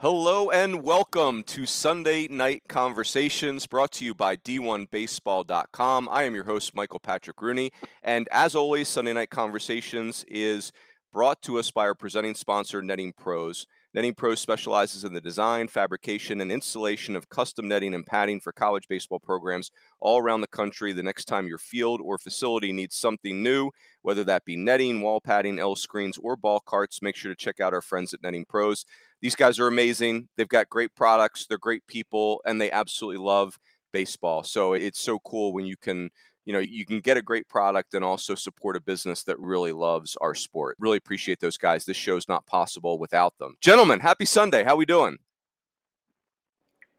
Hello and welcome to Sunday Night Conversations brought to you by D1Baseball.com. I am your host, Michael Patrick Rooney. And as always, Sunday Night Conversations is brought to us by our presenting sponsor, Netting Pros. Netting Pros specializes in the design, fabrication, and installation of custom netting and padding for college baseball programs all around the country. The next time your field or facility needs something new, whether that be netting, wall padding, L screens, or ball carts, make sure to check out our friends at Netting Pros. These guys are amazing. They've got great products, they're great people, and they absolutely love baseball. So it's so cool when you can you know you can get a great product and also support a business that really loves our sport really appreciate those guys this show's not possible without them gentlemen happy sunday how we doing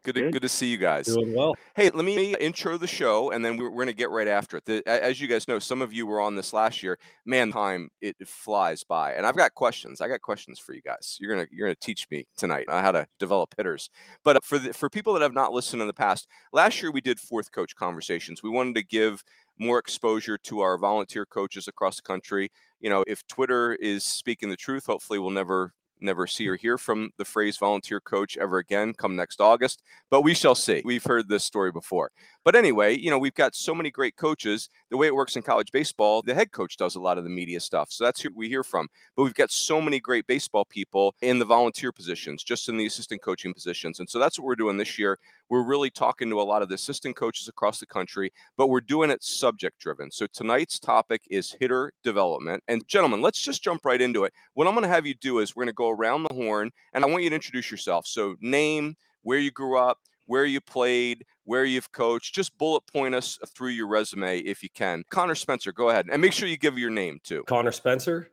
Good to, good to see you guys. Doing well. Hey, let me intro the show, and then we're, we're going to get right after it. The, as you guys know, some of you were on this last year. Man, time it, flies by, and I've got questions. I got questions for you guys. You're gonna you're gonna teach me tonight on how to develop hitters. But for the, for people that have not listened in the past, last year we did fourth coach conversations. We wanted to give more exposure to our volunteer coaches across the country. You know, if Twitter is speaking the truth, hopefully we'll never never see or hear from the phrase volunteer coach ever again come next August, but we shall see. We've heard this story before. But anyway, you know, we've got so many great coaches. The way it works in college baseball, the head coach does a lot of the media stuff. So that's who we hear from. But we've got so many great baseball people in the volunteer positions, just in the assistant coaching positions. And so that's what we're doing this year. We're really talking to a lot of the assistant coaches across the country, but we're doing it subject driven. So tonight's topic is hitter development. And gentlemen, let's just jump right into it. What I'm going to have you do is we're going to go around the horn and I want you to introduce yourself. So, name, where you grew up, where you played, where you've coached. Just bullet point us through your resume if you can. Connor Spencer, go ahead and make sure you give your name too. Connor Spencer.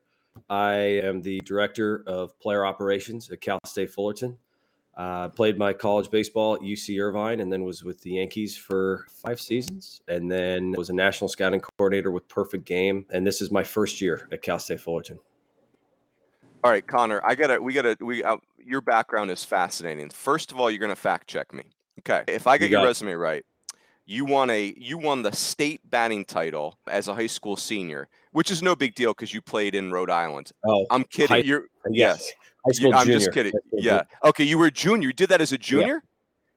I am the director of player operations at Cal State Fullerton. Uh, played my college baseball at UC Irvine and then was with the Yankees for five seasons and then was a national scouting coordinator with Perfect Game. And this is my first year at Cal State Fullerton. All right, Connor, I gotta, we gotta, we, uh, your background is fascinating. First of all, you're gonna fact check me. Okay. If I get you your resume right, you won a you won the state batting title as a high school senior, which is no big deal because you played in Rhode Island. Oh, I'm kidding. High, You're yes. High school I'm junior. just kidding. Yeah. Okay, you were a junior. You did that as a junior.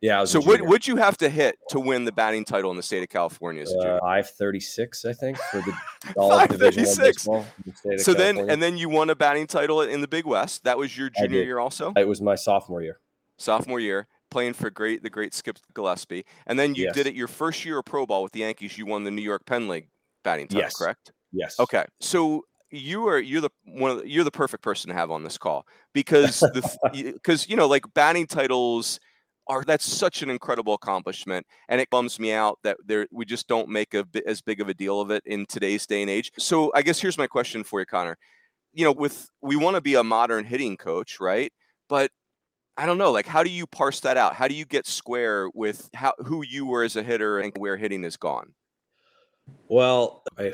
Yeah. yeah so what would you have to hit to win the batting title in the state of California as a junior? Uh, Five thirty six, I think, for the all Division baseball. The so then, and then you won a batting title in the Big West. That was your junior year, also. It was my sophomore year. Sophomore year playing for great the great Skip Gillespie, and then you yes. did it your first year of pro ball with the Yankees. You won the New York Penn League batting title, yes. correct? Yes. Okay, so you are you're the one of the, you're the perfect person to have on this call because the because you know like batting titles are that's such an incredible accomplishment and it bums me out that there we just don't make a bit as big of a deal of it in today's day and age so i guess here's my question for you connor you know with we want to be a modern hitting coach right but I don't know. Like, how do you parse that out? How do you get square with how who you were as a hitter and where hitting is gone? Well, I,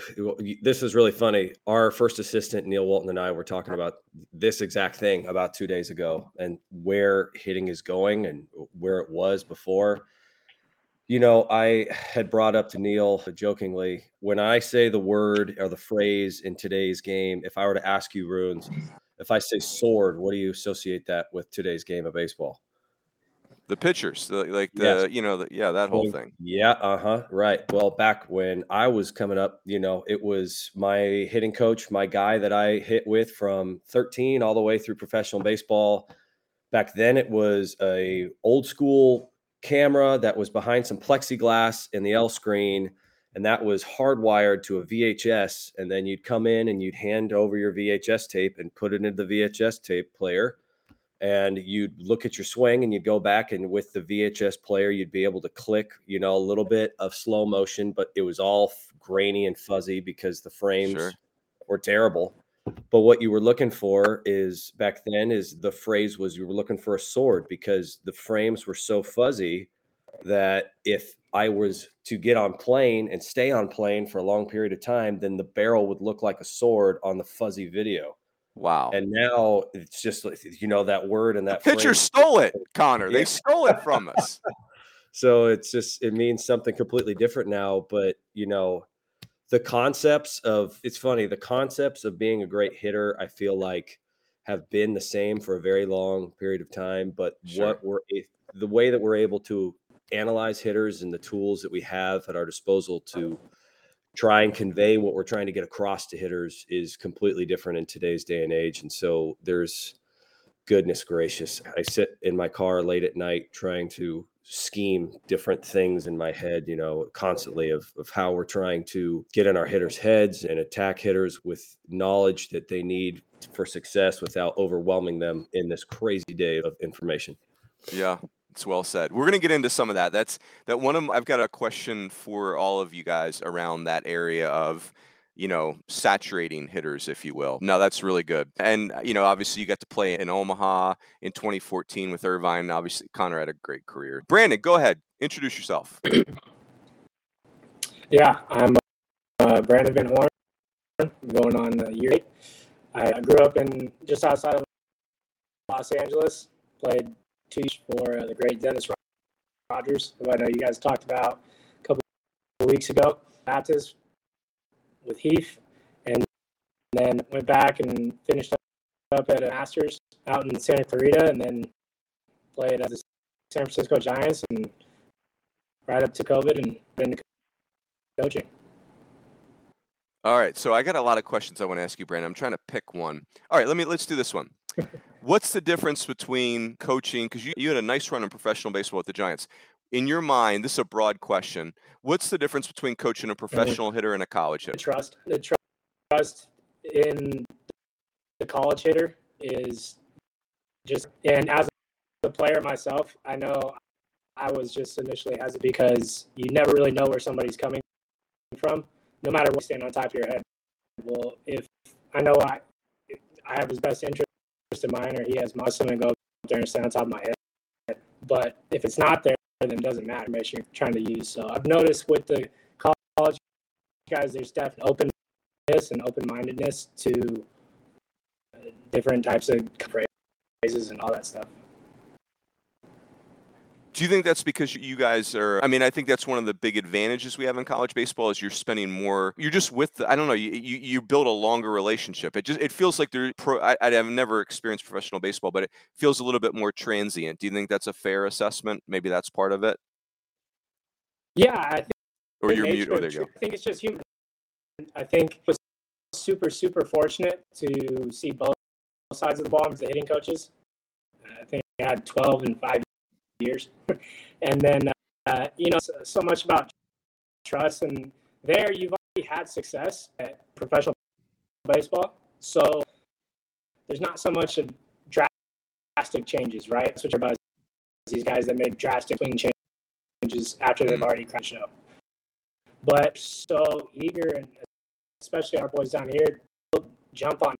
this is really funny. Our first assistant Neil Walton and I were talking about this exact thing about two days ago, and where hitting is going and where it was before. You know, I had brought up to Neil jokingly when I say the word or the phrase in today's game. If I were to ask you, Runes, if I say sword, what do you associate that with today's game of baseball? The pitchers, the, like the yes. you know, the, yeah, that whole thing. Yeah, uh huh. Right. Well, back when I was coming up, you know, it was my hitting coach, my guy that I hit with from 13 all the way through professional baseball. Back then, it was a old school camera that was behind some plexiglass in the L screen and that was hardwired to a VHS. And then you'd come in and you'd hand over your VHS tape and put it into the VHS tape player. And you'd look at your swing and you'd go back and with the VHS player, you'd be able to click, you know, a little bit of slow motion, but it was all grainy and fuzzy because the frames sure. were terrible. But what you were looking for is back then is the phrase was you were looking for a sword because the frames were so fuzzy that if I was to get on plane and stay on plane for a long period of time, then the barrel would look like a sword on the fuzzy video. Wow. And now it's just you know that word and that the pitcher stole it, Connor. Yeah. They stole it from us. so it's just it means something completely different now. But you know, the concepts of it's funny, the concepts of being a great hitter, I feel like have been the same for a very long period of time. But Sure. what we're the way that we're able to analyze hitters and the tools that we have at our disposal to try and convey what we're trying to get across to hitters is completely different in today's day and age. And so there's goodness gracious, I sit in my car late at night trying to scheme different things in my head, you know, constantly of, of how we're trying to get in our hitters' heads and attack hitters with knowledge that they need for success without overwhelming them in this crazy day of information. Yeah, it's well said. We're gonna get into some of that. That's that one of 'em- I've got a question for all of you guys around that area of you know saturating hitters, if you will. No, that's really good. And uh, you know, obviously, you got to play in Omaha in 2014 with Irvine. Obviously, Connor had a great career. Brandon, go ahead, introduce yourself. Yeah, I'm uh, Brandon Van Horn. Going on uh, year eight. I grew up in just outside of Los Angeles. Played two years for uh, the great Dennis Rogers, who I know you guys talked about a couple weeks ago. Baptist with Heath, and then went back and finished up at a Masters out in Santa Clarita, and then played at the San Francisco Giants, and right up to COVID, and been coaching. All right, so I got a lot of questions I want to ask you, Brandon. I'm trying to pick one. All right, let me let's do this one. What's the difference between coaching? Because you, you had a nice run in professional baseball with the Giants. In your mind, this is a broad question. What's the difference between coaching a professional hitter and a college the hitter? trust the tr- trust in the college hitter is just and as a player myself i know i was just initially hesitant because you never really know where somebody's coming from no matter what stand on top of your head well if i know i i have his best interest in mind or he has muscle I'm go up there and stand on top of my head but if it's not there then it doesn't matter what you're trying to use so i've noticed with the college guys, there's definitely openness and open-mindedness to different types of phrases and all that stuff. Do you think that's because you guys are? I mean, I think that's one of the big advantages we have in college baseball is you're spending more. You're just with. The, I don't know. You, you you build a longer relationship. It just it feels like there. Pro, I, I've never experienced professional baseball, but it feels a little bit more transient. Do you think that's a fair assessment? Maybe that's part of it. Yeah, I think Or you're mute. Oh, there you go. I think it's just human. I think it was super, super fortunate to see both sides of the ball as the hitting coaches. I think I had 12 and five years. and then, uh, you know, so, so much about trust. And there you've already had success at professional baseball. So there's not so much of drastic changes, right? That's what about. These guys that make drastic changes after they've already cranked show. But so eager, and especially our boys down here, jump on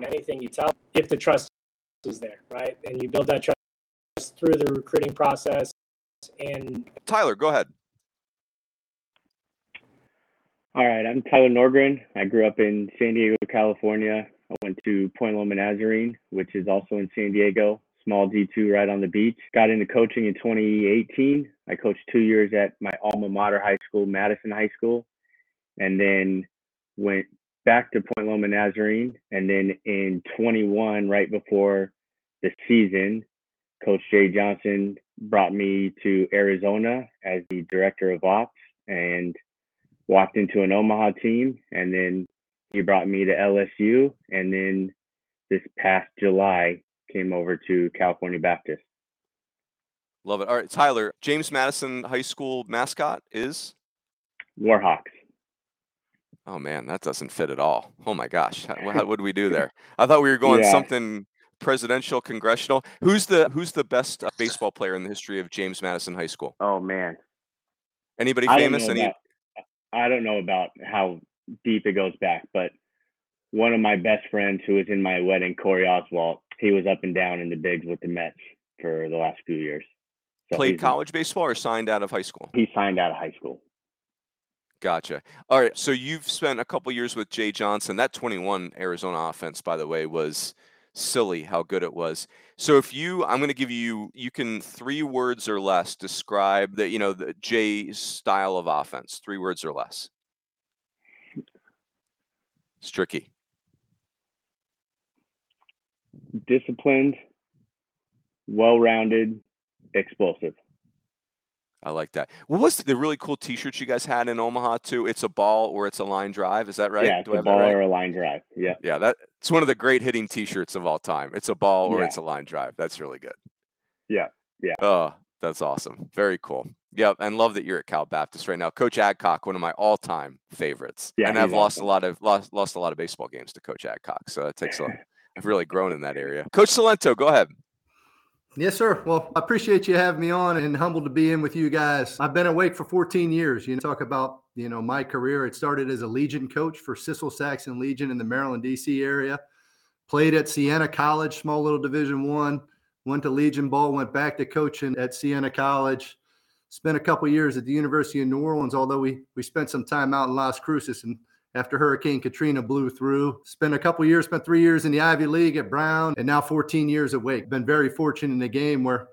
anything you tell if the trust is there, right? And you build that trust through the recruiting process. And Tyler, go ahead. All right, I'm Tyler Norgren. I grew up in San Diego, California. I went to Point Loma Nazarene, which is also in San Diego, small D2 right on the beach. Got into coaching in 2018. I coached two years at my alma mater high school, Madison High School, and then went back to Point Loma Nazarene. And then in 21, right before the season, Coach Jay Johnson brought me to Arizona as the director of ops and walked into an Omaha team, and then he brought me to LSU, and then this past July came over to California Baptist. Love it. All right, Tyler. James Madison High School mascot is. Warhawks. Oh man, that doesn't fit at all. Oh my gosh, how, what do we do there? I thought we were going Yeah. something presidential, congressional. Who's the Who's the best uh, baseball player in the history of James Madison High School? Oh man, Anybody I famous? know Any? about, I don't know about how deep it goes back, but one of my best friends who was in my wedding, Corey Oswalt, he was up and down in the bigs with the Mets for the last few years. So Played college baseball or signed out of high school? He signed out of high school. Gotcha. All right. So you've spent a couple years with Jay Johnson. That 21 Arizona offense, by the way, was silly how good it was. So if you, I'm going to give you, you can three words or less describe the, you know, the Jay's style of offense. Three words or less. It's tricky. disciplined, well-rounded, explosive. I like that. What was the really cool T-shirts you guys had in Omaha too? It's a ball or it's a line drive. Is that right? Yeah, it's Do I a ball right? or a line drive. Yeah. Yeah, that it's one of the great hitting T-shirts of all time. It's a ball or Yeah. it's a line drive. That's really good. Yeah, yeah. Oh, that's awesome. Very cool. Yep, and love that you're at Cal Baptist right now. Coach Adcock, one of my all-time favorites. Yeah, and I've lost awesome. a lot of lost lost a lot of baseball games to Coach Adcock, so it takes a. I've really grown in that area. Coach Cilento, go ahead. Yes, sir. Well, I appreciate you having me on and humbled to be in with you guys. I've been awake for 14 years. You know, talk about, you know, my career. It started as a Legion coach for Sissel Saxon Legion in the Maryland, D.C. area. Played at Siena College, small little Division One. Went to Legion Ball, went back to coaching at Siena College. Spent a couple years at the University of New Orleans, although we we spent some time out in Las Cruces and after Hurricane Katrina blew through. Spent a couple years, spent three years in the Ivy League at Brown, and now 14 years at Wake. Been very fortunate in the game where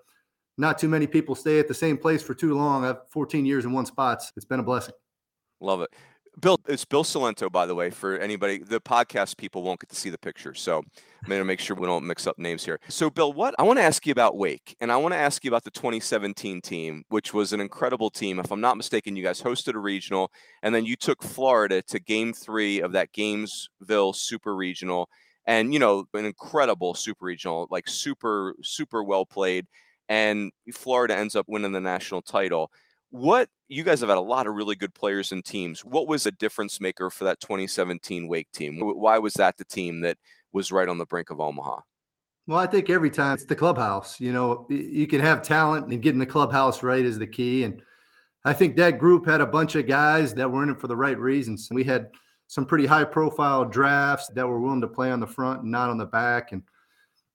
not too many people stay at the same place for too long. I've 14 years in one spot. It's been a blessing. Love it. Bill, it's Bill Cilento, by the way, for anybody, the podcast people won't get to see the picture. So I'm going to make sure we don't mix up names here. So, Bill, what I want to ask you about Wake, and I want to ask you about the 2017 team, which was an incredible team. If I'm not mistaken, you guys hosted a regional, and then you took Florida to game three of that Gainesville Super Regional. And, you know, an incredible Super Regional, like super, super well played. And Florida ends up winning the national title what you guys have had a lot of really good players and teams. What was a difference maker for that 2017 Wake team? Why was that the team that was right on the brink of Omaha? Well, I think every time it's the clubhouse. You know, you can have talent and getting the clubhouse right is the key. And I think that group had a bunch of guys that were in it for the right reasons. We had some pretty high profile drafts that were willing to play on the front and not on the back. And,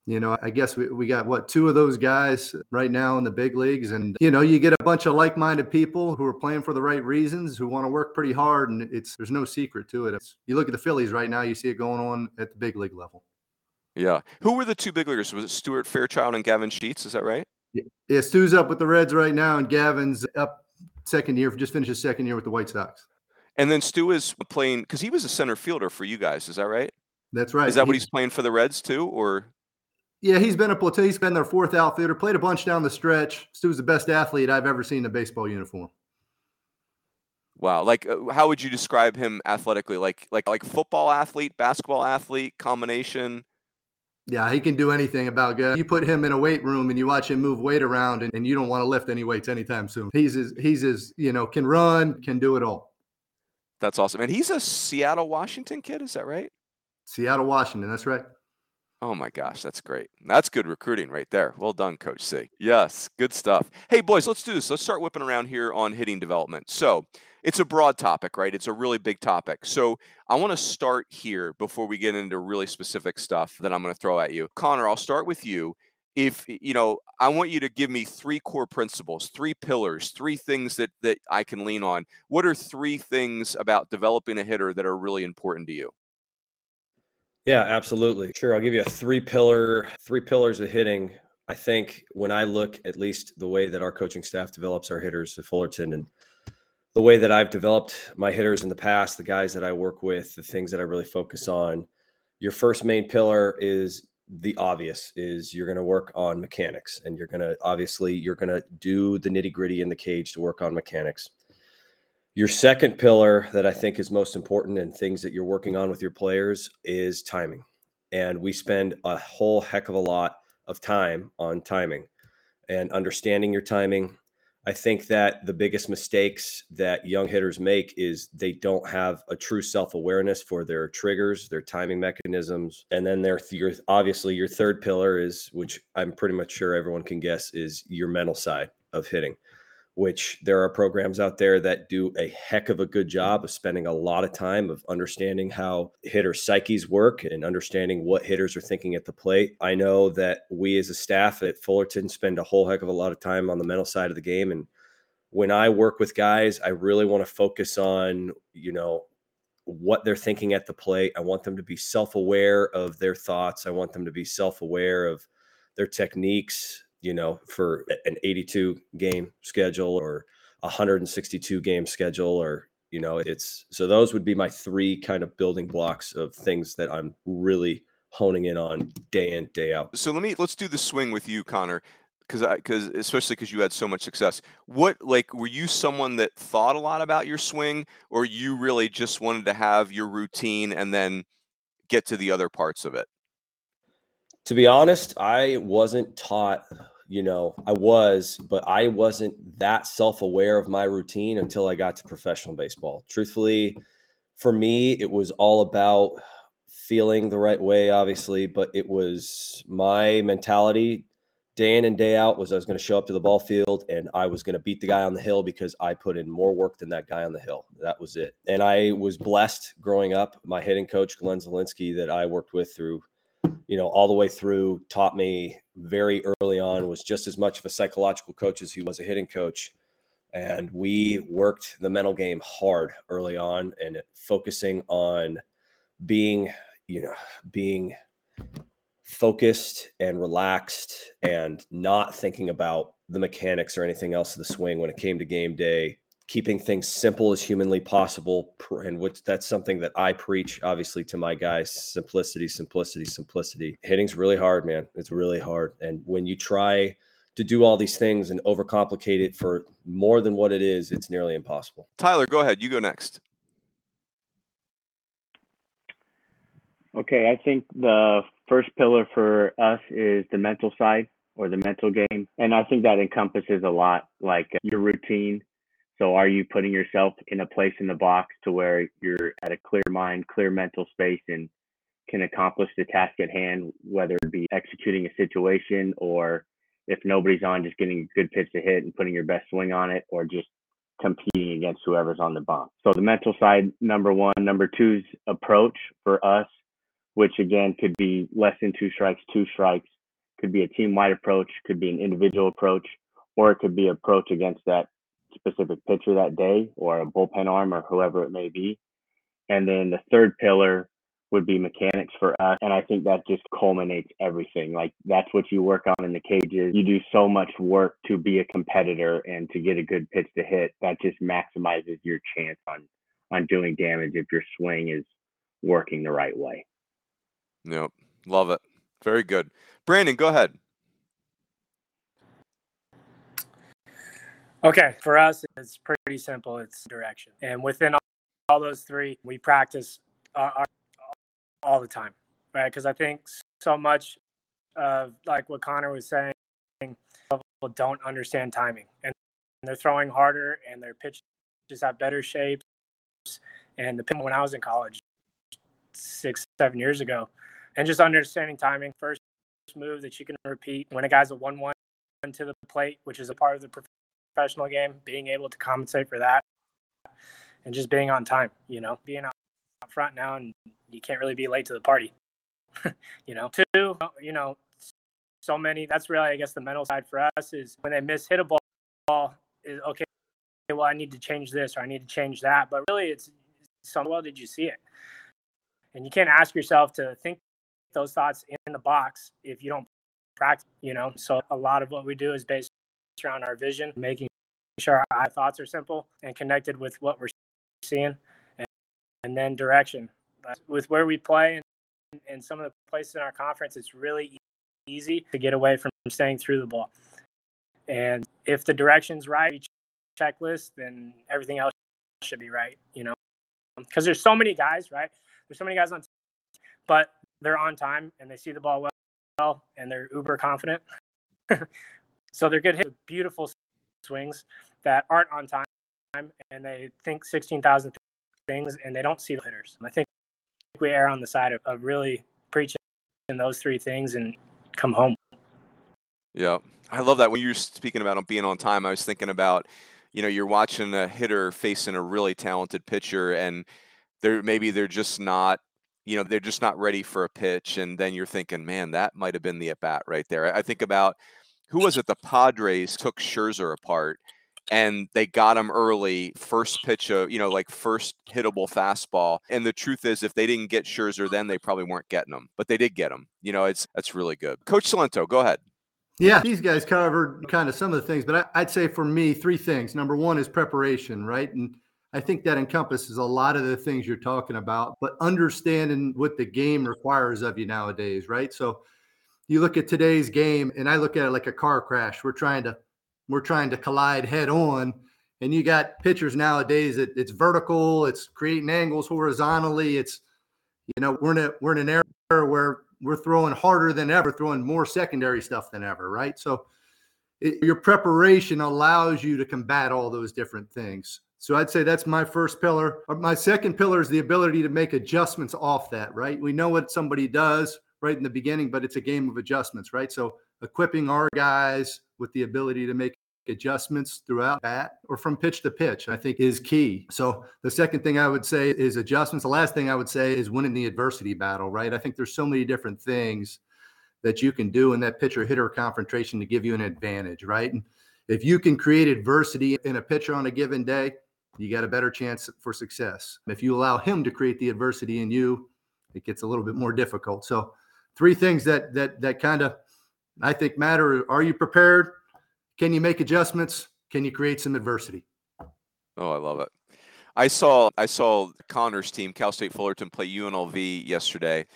you know, I guess we, we got what two of those guys right now in the big leagues. And, you know, you get a bunch of like minded people who are playing for the right reasons, who want to work pretty hard. And it's, there's no secret to it. It's, you look at the Phillies right now, you see it going on at the big league level. Yeah. Who were the two big leaguers? Was it Stuart Fairchild and Gavin Sheets? Is that right? Yeah, yeah Stu's up with the Reds right now, and Gavin's up second year, just finished his second year with the White Sox. And then Stu is playing because he was a center fielder for you guys. Is that right? That's right. Is that what he's playing for the Reds too? Or Yeah, he's been a platoon. He's been their fourth outfielder. Played a bunch down the stretch. Stu's the best athlete I've ever seen in a baseball uniform. wow, like uh, how would you describe him athletically? Like like like football athlete, basketball athlete combination? Yeah, he can do anything about good. You put him in a weight room and you watch him move weight around, and, and you don't want to lift any weights anytime soon. He's as he's as you know can run, can do it all. That's awesome. And he's a Seattle, Washington kid. Is that right? Seattle, Washington. That's right. Oh my gosh, that's great. That's good recruiting right there. Well done, Coach C. Yes, good stuff. Hey, boys, let's do this. Let's start whipping around here on hitting development. So it's a broad topic, right? It's a really big topic. So I want to start here before we get into really specific stuff that I'm going to throw at you. Connor, I'll start with you. If you know, I want you to give me three core principles, three pillars, three things that that I can lean on. What are three things about developing a hitter that are really important to you? Yeah, absolutely. Sure. I'll give you a three pillar, three pillars of hitting. I think when I look at least the way that our coaching staff develops our hitters at Fullerton and the way that I've developed my hitters in the past, the guys that I work with, the things that I really focus on, your first main pillar is the obvious is you're going to work on mechanics and you're going to obviously you're going to do the nitty gritty in the cage to work on mechanics. Your second pillar that I think is most important and things that you're working on with your players is timing. And we spend a whole heck of a lot of time on timing and understanding your timing. I think that the biggest mistakes that young hitters make is they don't have a true self-awareness for their triggers, their timing mechanisms, and then their your obviously your third pillar is which I'm pretty much sure everyone can guess is your mental side of hitting which there are programs out there that do a heck of a good job of spending a lot of time of understanding how hitter psyches work and understanding what hitters are thinking at the plate. I know that we as a staff at Fullerton spend a whole heck of a lot of time on the mental side of the game and when I work with guys, I really want to focus on, you know, what they're thinking at the plate. I want them to be self-aware of their thoughts. I want them to be self-aware of their techniques, you know, for an 82 game schedule or a 162 game schedule or you know, it's so those would be my three kind of building blocks of things that I'm really honing in on day in day out. So let me let's do the swing with you, Connor, because I because especially because you had so much success. What like were you someone that thought a lot about your swing, or you really just wanted to have your routine and then get to the other parts of it? To be honest, I wasn't taught. You know, I was, but I wasn't that self aware of my routine until I got to professional baseball. Truthfully, for me, it was all about feeling the right way, obviously, but it was my mentality day in and day out was I was going to show up to the ball field and I was going to beat the guy on the hill because I put in more work than that guy on the hill. That was it. And I was blessed growing up. My hitting coach, Glenn Zielinski, that I worked with through, you know, all the way through, taught me very early on, was just as much of a psychological coach as he was a hitting coach. And we worked the mental game hard early on and focusing on being you know, being focused and relaxed and not thinking about the mechanics or anything else of the swing when it came to game day keeping things simple as humanly possible and which that's something that i preach obviously to my guys simplicity simplicity simplicity hitting's really hard man it's really hard and when you try to do all these things and overcomplicate it for more than what it is it's nearly impossible tyler go ahead you go next Okay, I think the first pillar for us is the mental side or the mental game. And I think that encompasses a lot like your routine. So, are you putting yourself in a place in the box to where you're at a clear mind, clear mental space, and can accomplish the task at hand, whether it be executing a situation or if nobody's on, just getting a good pitch to hit and putting your best swing on it, or just competing against whoever's on the bump. So, the mental side, number one. Number two's approach for us which again could be less than two strikes, two strikes, could be a team wide approach, could be an individual approach, or it could be approach against that specific pitcher that day or a bullpen arm or whoever it may be. And then the third pillar would be mechanics for us. And I think that just culminates everything. Like that's what you work on in the cages. You do so much work to be a competitor and to get a good pitch to hit. That just maximizes your chance on on doing damage if your swing is working the right way. Yep. Love it. Very good. Brandon, go ahead. Okay, for us, it's pretty simple. It's direction, and within all, all those three, we practice uh, our, all the time, right? Because I think so much of like what Connor was saying, people don't understand timing, and they're throwing harder, and their pitches just have better shapes. And the pin when I was in college, six, seven years ago, and just understanding timing. First move that you can repeat when a guy's a one-one to the plate, which is a part of the professional game. Being able to compensate for that, and just being on time. You know, being out front now, and you can't really be late to the party. you know, two, you know, so many. That's really, I guess, the mental side for us is when they miss hit a ball. Is okay. Well, I need to change this or I need to change that. But really, it's so well did you see it? And you can't ask yourself to think those thoughts in the box if you don't practice, you know. So a lot of what we do is based around our vision, making sure our thoughts are simple and connected with what we're seeing, and, and then direction. With where we play and, and some of the places in our conference, it's really easy to get away from staying through the ball. And if the direction's right, checklist, then everything else should be right, you know. Because there's so many guys, right? There's so many guys on, but they're on time and they see the ball well and they're uber confident. so they're good hit beautiful swings that aren't on time and they think 16,000 things and they don't see the hitters. I think we err on the side of, of really preaching those three things and come home. Yeah. I love that when you're speaking about being on time. I was thinking about, you know, you're watching a hitter facing a really talented pitcher and they're maybe they're just not you know they're just not ready for a pitch and then you're thinking man that might have been the at bat right there i think about who was it the padres took scherzer apart and they got him early first pitch of you know like first hittable fastball and the truth is if they didn't get scherzer then they probably weren't getting him but they did get him you know it's that's really good coach cilento go ahead yeah, these guys covered kind of some of the things, but I, would say for me, three things. Number one is preparation, right? And I think that encompasses a lot of the things you're talking about, but understanding what the game requires of you nowadays, right? So you look at today's game and I look at it like a car crash. We're trying to we're trying to collide head on and you got pitchers nowadays that it's vertical, it's creating angles horizontally, it's you know, we're in a we're in an era where we're throwing harder than ever, throwing more secondary stuff than ever, right? So it, your preparation allows you to combat all those different things. So I'd say that's my first pillar. My second pillar is the ability to make adjustments off that, right? We know what somebody does right in the beginning, but it's a game of adjustments, right? So equipping our guys with the ability to make adjustments throughout bat or from pitch to pitch, I think is key. So the second thing I would say is adjustments. The last thing I would say is winning the adversity battle, right? I think there's so many different things that you can do in that pitcher hitter confrontation to give you an advantage, right? And if you can create adversity in a pitcher on a given day, you got a better chance for success. If you allow him to create the adversity in you, it gets a little bit more difficult. So, three things that that that kind of I think matter: Are you prepared? Can you make adjustments? Can you create some adversity? Oh, I love it. I saw I saw Connor's team, Cal State Fullerton, play UNLV yesterday,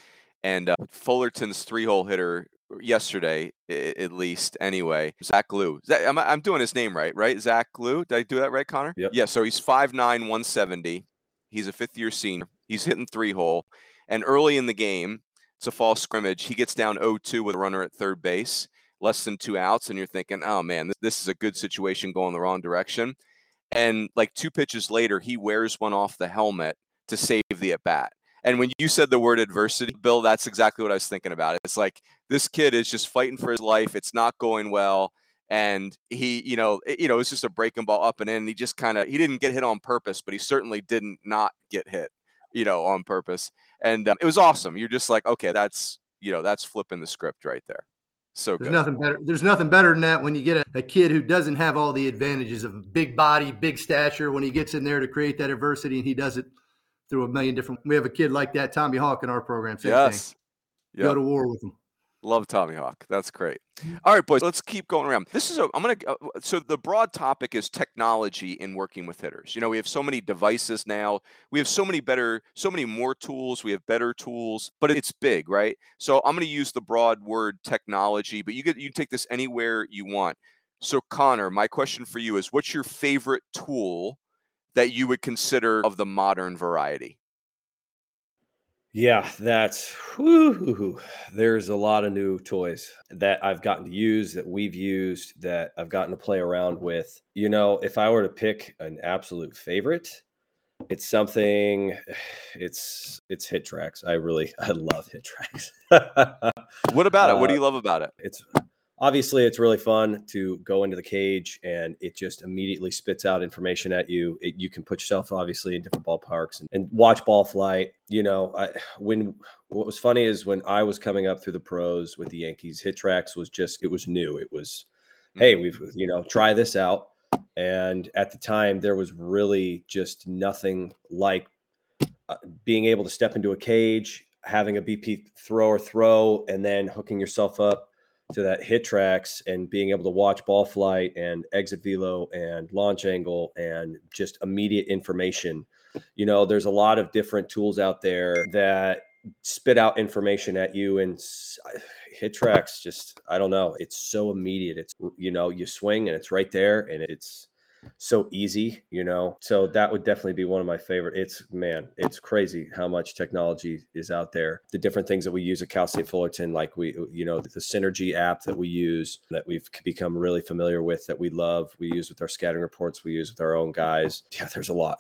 and uh, Fullerton's three-hole hitter yesterday, at least anyway. Zach Lew. I'm, I'm doing his name right, right? Zach Lew. Did I do that right, Connor? Yep. Yeah. So he's 5'9", 170. He's a fifth-year senior. He's hitting three-hole, and early in the game, it's a false scrimmage. He gets down 0-2 with a runner at third base, less than two outs, and you're thinking, oh man, this, is a good situation going the wrong direction. And like two pitches later, he wears one off the helmet to save the at bat. And when you said the word adversity, Bill, that's exactly what I was thinking about. It's like this kid is just fighting for his life. It's not going well. And he, you know, it, you know, it's just a breaking ball up and in. He just kind of he didn't get hit on purpose, but he certainly didn't not get hit, you know, on purpose. And um, it was awesome. You're just like, okay, that's you know, that's flipping the script right there. So there's good. nothing better. There's nothing better than that when you get a, a, kid who doesn't have all the advantages of big body, big stature. When he gets in there to create that adversity, and he does it through a million different. We have a kid like that, Tommy Hawke, in our program. Same yes. Yep. Go to war with him. Love Tommy Hawke. That's great. All right, boys, let's keep going around. This is a, I'm going to, uh, so the broad topic is technology in working with hitters. You know, we have so many devices now. We have so many better, so many more tools. We have better tools, but it's big, right? So I'm going to use the broad word technology, but you get, you take this anywhere you want. So Connor, my question for you is what's your favorite tool that you would consider of the modern variety? Yeah, that's whoo, there's a lot of new toys that I've gotten to use that we've used that I've gotten to play around with. You know, if I were to pick an absolute favorite, it's something it's it's HitTrax. I really I love HitTrax. what about it? What do Uh, you love about it? It's obviously it's really fun to go into the cage and it just immediately spits out information at you. It, you can put yourself obviously in different ballparks and, and watch ball flight. You know I, when what was funny is when i was coming up through the pros with the yankees HitTrax was just it was new. It was hey we've you know try this out. And at the time there was really just nothing like uh, being able to step into a cage having a bp thrower throw and then hooking yourself up to that HitTrax and being able to watch ball flight and exit velo and launch angle and just immediate information. You know, there's a lot of different tools out there that spit out information at you and HitTrax just I don't know, it's so immediate. It's you know, you swing and it's right there and it's so easy, you know. So that would definitely be one of my favorite. It's man, it's crazy how much technology is out there. The different things that we use at Cal State Fullerton, like we, uh, you know, the Synergy app that we use that we've become really familiar with, that we love. We use with our scouting reports. We use with our own guys. Yeah, there's a lot.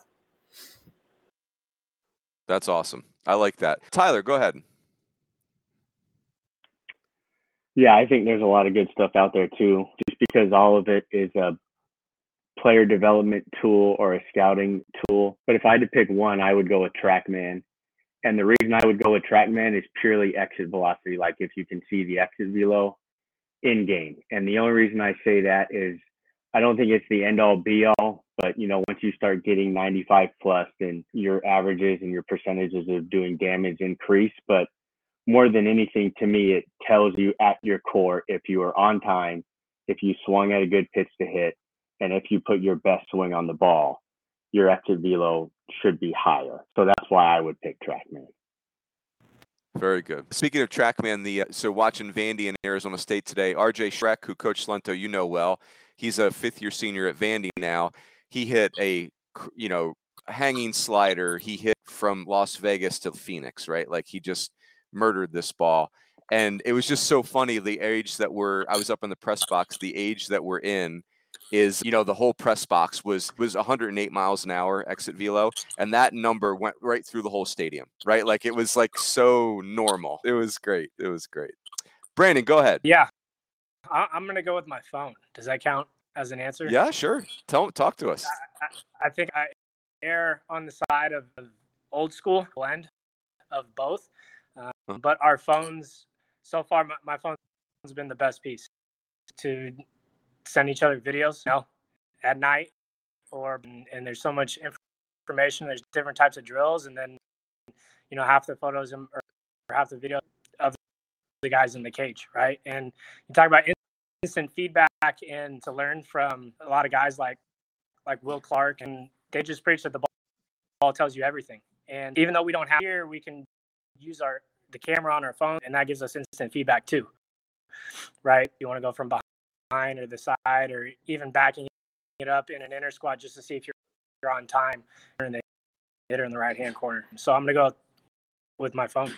That's awesome. I like that. Tyler, go ahead. Yeah, I think there's a lot of good stuff out there too, just because all of it is a player development tool or a scouting tool. But if I had to pick one, I would go with TrackMan. And the reason I would go with TrackMan is purely exit velocity, like if you can see the exit velo in game. And the only reason I say that is I don't think it's the end all be all, but you know, once you start getting 95 plus, then your averages and your percentages of doing damage increase. But more than anything, to me, it tells you at your core if you are on time, if you swung at a good pitch to hit, and if you put your best swing on the ball. your exit velo should be higher. So that's why I would pick TrackMan. Very good. Speaking of TrackMan, the uh, so watching Vandy in Arizona State today, RJ Schreck, who coached Cilento, you know well, he's a fifth year senior at Vandy now. He hit a you know hanging slider. He hit from Las Vegas to Phoenix, right? Like he just murdered this ball. And it was just so funny the age that we're I was up in the press box, the age that we're in is you know the whole press box was was 108 miles an hour exit velo and that number went right through the whole stadium right like it was like so normal it was great it was great brandon go ahead Yeah, I, I'm gonna go with my phone. Does that count as an answer? yeah sure tell talk to us I think I err on the side of of old school blend of both. Uh, Huh. but our phones, so far, my, my phone's been the best piece to send each other videos, you know, at night, or and there's so much information. There's different types of drills, and then you know half the photos or half the video of the guys in the cage, right? And you talk about instant feedback and to learn from a lot of guys like like Will Clark, and they just preach that the ball, ball tells you everything. And even though we don't have here, we can use our the camera on our phone, and that gives us instant feedback too. Right? You want to go from behind or the side, or even backing it up in an inner squat just to see if you're, you're on time in the hitter in the right hand corner. So I'm gonna go with my phone.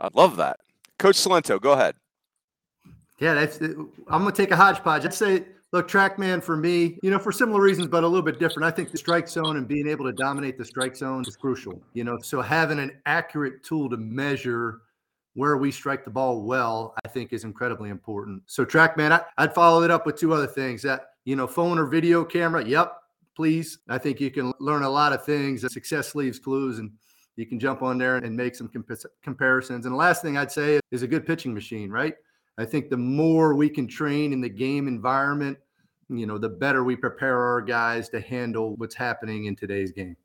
i love that coach cilento go ahead Yeah, that's. I'm gonna take a hodgepodge. I'd say, look, TrackMan for me, you know, for similar reasons, but a little bit different. I think the strike zone and being able to dominate the strike zone is crucial. You know, so having an accurate tool to measure where we strike the ball well, I think is incredibly important. So TrackMan, I, I'd follow it up with two other things. That you know, phone or video camera. Yep, please. I think you can learn a lot of things. Success leaves clues, and you can jump on there and make some compa- comparisons. And the last thing I'd say is a good pitching machine, right? I think the more we can train in the game environment, you know, the better we prepare our guys to handle what's happening in today's game.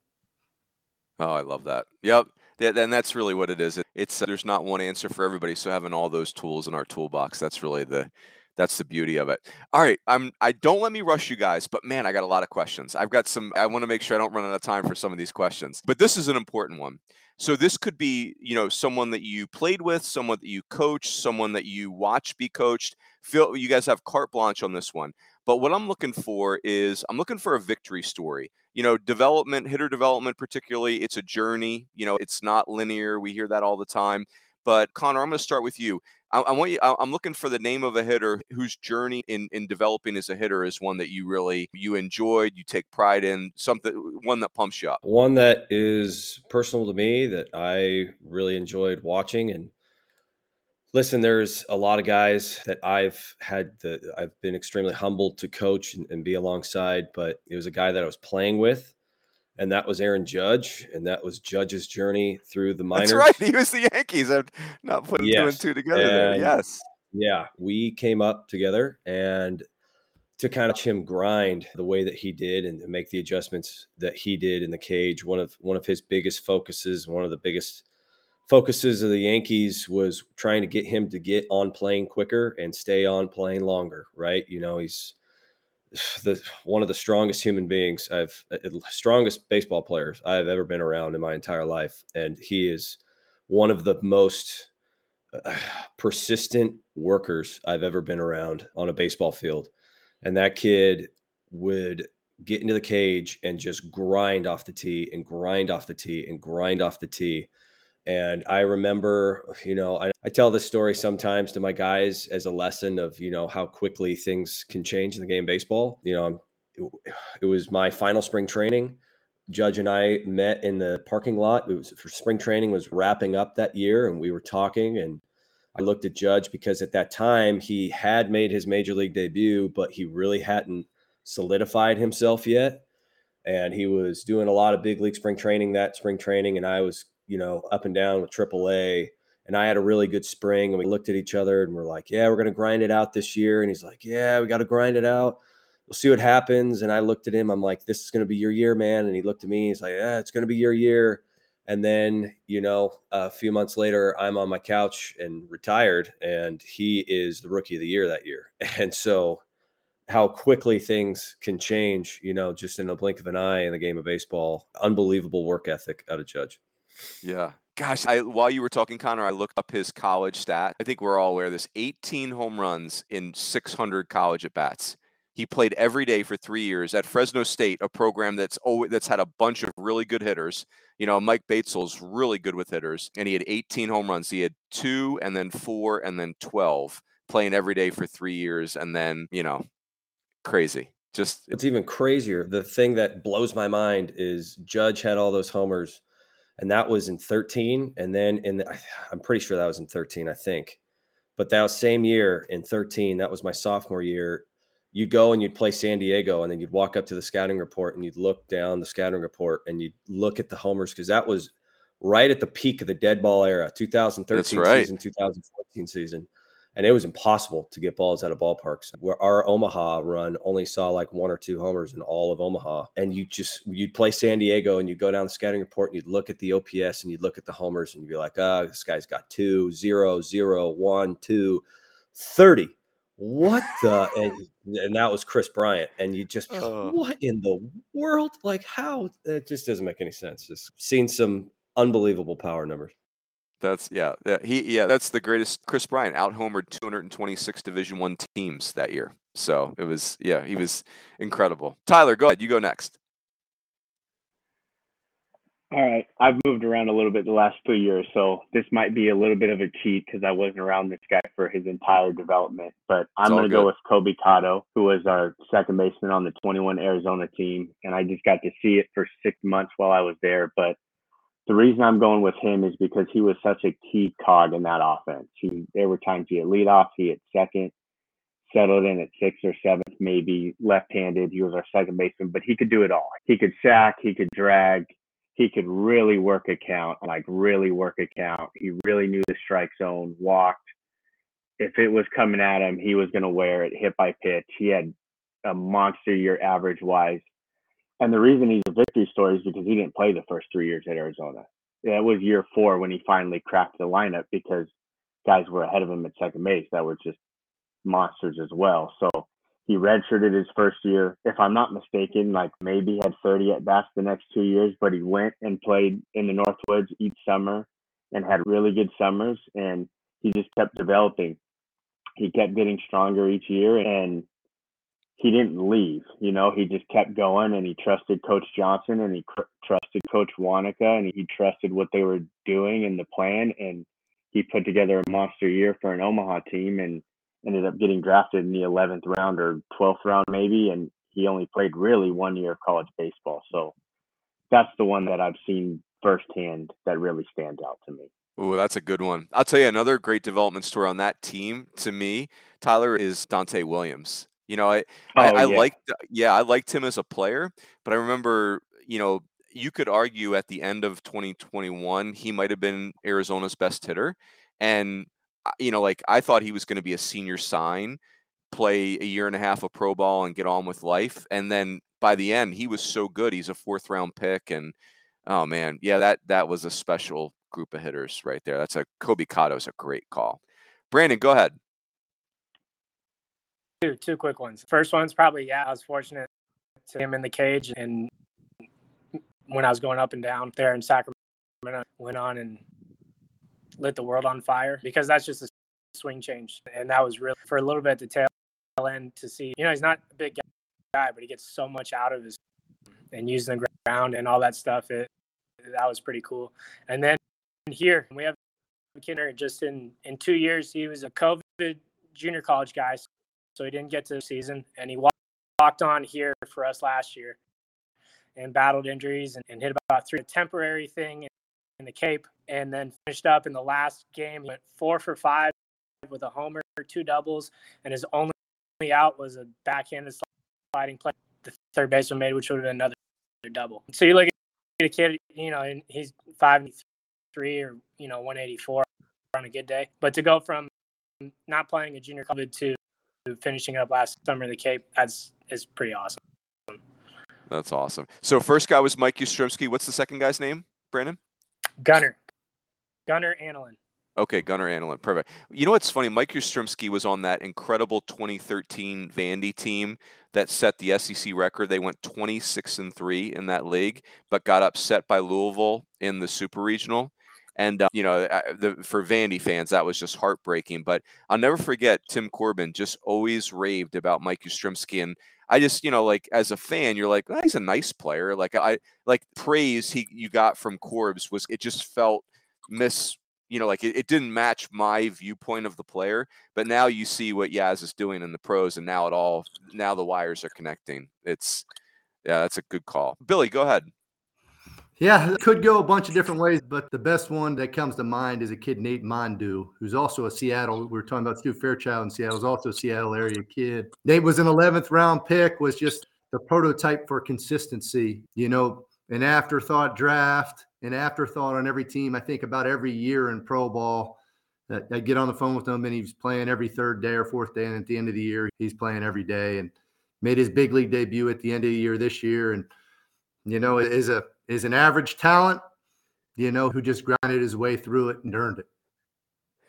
Oh, I love that. Yep. That, and that's really what it is. It- It's uh, there's not one answer for everybody. So having all those tools in our toolbox, that's really the that's the beauty of it. All right, I'm I don't let me rush you guys, but man, I got a lot of questions. I've got some I want to make sure I don't run out of time for some of these questions. But this is an important one. So this could be, you know, someone that you played with, someone that you coach, someone that you watch be coached. Feel you guys have carte blanche on this one. But what I'm looking for is I'm looking for a victory story. You know, development, hitter development, particularly, it's a journey. You know, it's not linear. We hear that all the time. But Connor, I'm going to start with you. I, I want you. I, I'm looking for the name of a hitter whose journey in in developing as a hitter is one that you really you enjoyed, you take pride in, something one that pumps you up. One that is personal to me that I really enjoyed watching and listen, there's a lot of guys that I've had the I've been extremely humbled to coach and, and be alongside, but it was a guy that I was playing with, and that was Aaron Judge, and that was Judge's journey through the minors. That's right. He was the Yankees. I'm not putting two and two together there. Yes. Yeah, we came up together and to kind of watch him grind the way that he did and make the adjustments that he did in the cage. One of one of his biggest focuses, one of the biggest focuses of the Yankees was trying to get him to get on playing quicker and stay on playing longer, right? You know, he's the one of the strongest human beings I've uh, strongest baseball players I've ever been around in my entire life and he is one of the most uh, persistent workers I've ever been around on a baseball field. And that kid would get into the cage and just grind off the tee and grind off the tee and grind off the tee. And I remember, you know, I, I tell this story sometimes to my guys as a lesson of, you know, how quickly things can change in the game of baseball. You know, it, it was my final spring training. Judge and I met in the parking lot. It was for spring training was wrapping up that year, and we were talking. And I looked at Judge because at that time he had made his major league debut, but he really hadn't solidified himself yet. And he was doing a lot of big league spring training that spring training, and I was, you know, up and down with AAA. And I had a really good spring, and we looked at each other and we're like, "Yeah, we're gonna grind it out this year." And he's like, "Yeah, we got to grind it out." we'll see what happens. And I looked at him. I'm like, this is going to be your year, man. And he looked at me. He's like, yeah, it's going to be your year. And then, you know, a few months later, I'm on my couch and retired. And he is the rookie of the year that year. And so how quickly things can change, you know, just in the blink of an eye in the game of baseball. Unbelievable work ethic out of Judge. Yeah. Gosh, I while you were talking, Connor, I looked up his college stat. I think we're all aware of this 18 home runs in 600 college at bats. He played every day for three years at Fresno State, a program that's always, that's had a bunch of really good hitters. You know, Mike Batesole's really good with hitters, and he had 18 home runs. He had two, and then four, and then 12 playing every day for three years, and then you know, crazy. Just it's even crazier. The thing that blows my mind is Judge had all those homers, and that was in 13, and then in the, I'm pretty sure that was in 13, I think. But that same year in 13, that was my sophomore year you'd go and you'd play San Diego, and then you'd walk up to the scouting report and you'd look down the scouting report and you'd look at the homers because that was right at the peak of the dead ball era, 2013 right. season, 2014 season. And it was impossible to get balls out of ballparks. Where our Omaha run only saw like one or two homers in all of Omaha. And you just you'd play San Diego and you'd go down the scouting report and you'd look at the OPS and you'd look at the homers and you'd be like, oh, this guy's got two, zero, zero, one, two, 30 what the and, and, that was Kris Bryant and you just uh, what in the world? Like how? It just doesn't make any sense. Just seen some unbelievable power numbers that's yeah, yeah he yeah that's the greatest Kris Bryant out homered 226 division 1 teams that year so it was yeah he was incredible Tyler go ahead you go next all right. I've moved around a little bit the last two years, so this might be a little bit of a cheat because I wasn't around this guy for his entire development. But I'm going to go with Kobe Kato, who was our second baseman on the 21 Arizona team. And I just got to see it for six months while I was there. But the reason I'm going with him is because he was such a key cog in that offense. He, there were times he had leadoff, he had second, settled in at sixth or seventh, maybe left handed. He was our second baseman, but he could do it all. He could sack, he could drag he could really work a count, like really work a count. He really knew the strike zone, walked. If it was coming at him, he was going to wear it hit by pitch. He had a monster year average wise. And the reason he's a victory story is because he didn't play the first three years at Arizona. That was year four when he finally cracked the lineup because guys were ahead of him at second base that were just monsters as well. So he redshirted his first year. If I'm not mistaken, like maybe had 30 at bats the next two years, but he went and played in the Northwoods each summer and had really good summers. And he just kept developing. He kept getting stronger each year and he didn't leave. You know, he just kept going and he trusted Coach Johnson and he cr- trusted Coach Wacha and he trusted what they were doing and the plan. And he put together a monster year for an Omaha team. And ended up getting drafted in the 11th round or 12th round maybe and he only played really one year of college baseball so that's the one that i've seen firsthand that really stands out to me Oh, that's a good one. I'll tell you another great development story on that team to me, Tyler, is Donta Williams. You know, I oh, I, I yeah. liked yeah, I liked him as a player, but I remember, you know, you could argue at the end of 2021 he might have been Arizona's best hitter. And uh, you know, like I thought he was going to be a senior sign, play a year and a half of pro ball and get on with life. And then by the end, he was so good. He's a fourth round pick. And oh man, yeah, that that was a special group of hitters right there. That's a Kobe Kato's a great call. Brandon, go ahead. Two two quick ones. First one's probably yeah, I was fortunate to him in the cage and when I was going up and down there in Sacramento, went on and lit the world on fire because that's just a swing change. And that was really for a little bit at the tail end to see, you know, he's not a big guy, but he gets so much out of his and using the ground and all that stuff. It that was pretty cool. And then here we have Kinner just in in two years he was a COVID junior college guy, so he didn't get to the season, and he walked on here for us last year and battled injuries and, and hit about three temporary thing in the Cape, and then finished up in the last game. He went four for five with a homer, two doubles, and his only out was a backhanded sliding play the third baseman made, which would have been another double. So you look at a kid, you know, and he's five three or you know 184 on a good day, but to go from not playing a junior college to finishing up last summer in the Cape, that's is pretty awesome. That's awesome. So first guy was Mike Yastrzemski. What's the second guy's name, Brandon? Gunner. Gunner Anilin. Okay, Gunnar Anilin. Perfect. You know what's funny? Mike Yastrzemski was on that incredible 2013 Vandy team that set the SEC record. They went 26 and 3 in that league, but got upset by Louisville in the Super Regional. And uh, you know, the, for Vandy fans, that was just heartbreaking. But I'll never forget Tim Corbin just always raved about Mike Yastrzemski, and I just, you know, like as a fan, you're like, oh, he's a nice player. Like I like praise he you got from Corbs was it just felt miss you know, like it, it, didn't match my viewpoint of the player. But now you see what Yaz is doing in the pros, and now it all now the wires are connecting. It's yeah, that's a good call. Billy, go ahead. Yeah, could go a bunch of different ways, but the best one that comes to mind is a kid Nate Mondou, who's also a Seattle. We were talking about Stu Fairchild in Seattle, is also a Seattle area kid. Nate was an 11th round pick, was just the prototype for consistency. You know, an afterthought draft, an afterthought on every team. I think about every year in pro ball. Uh, I get on the phone with him and he's playing every third day or fourth day. And at the end of the year, he's playing every day and made his big league debut at the end of the year this year. And, you know, is a is an average talent, you know, who just grinded his way through it and earned it.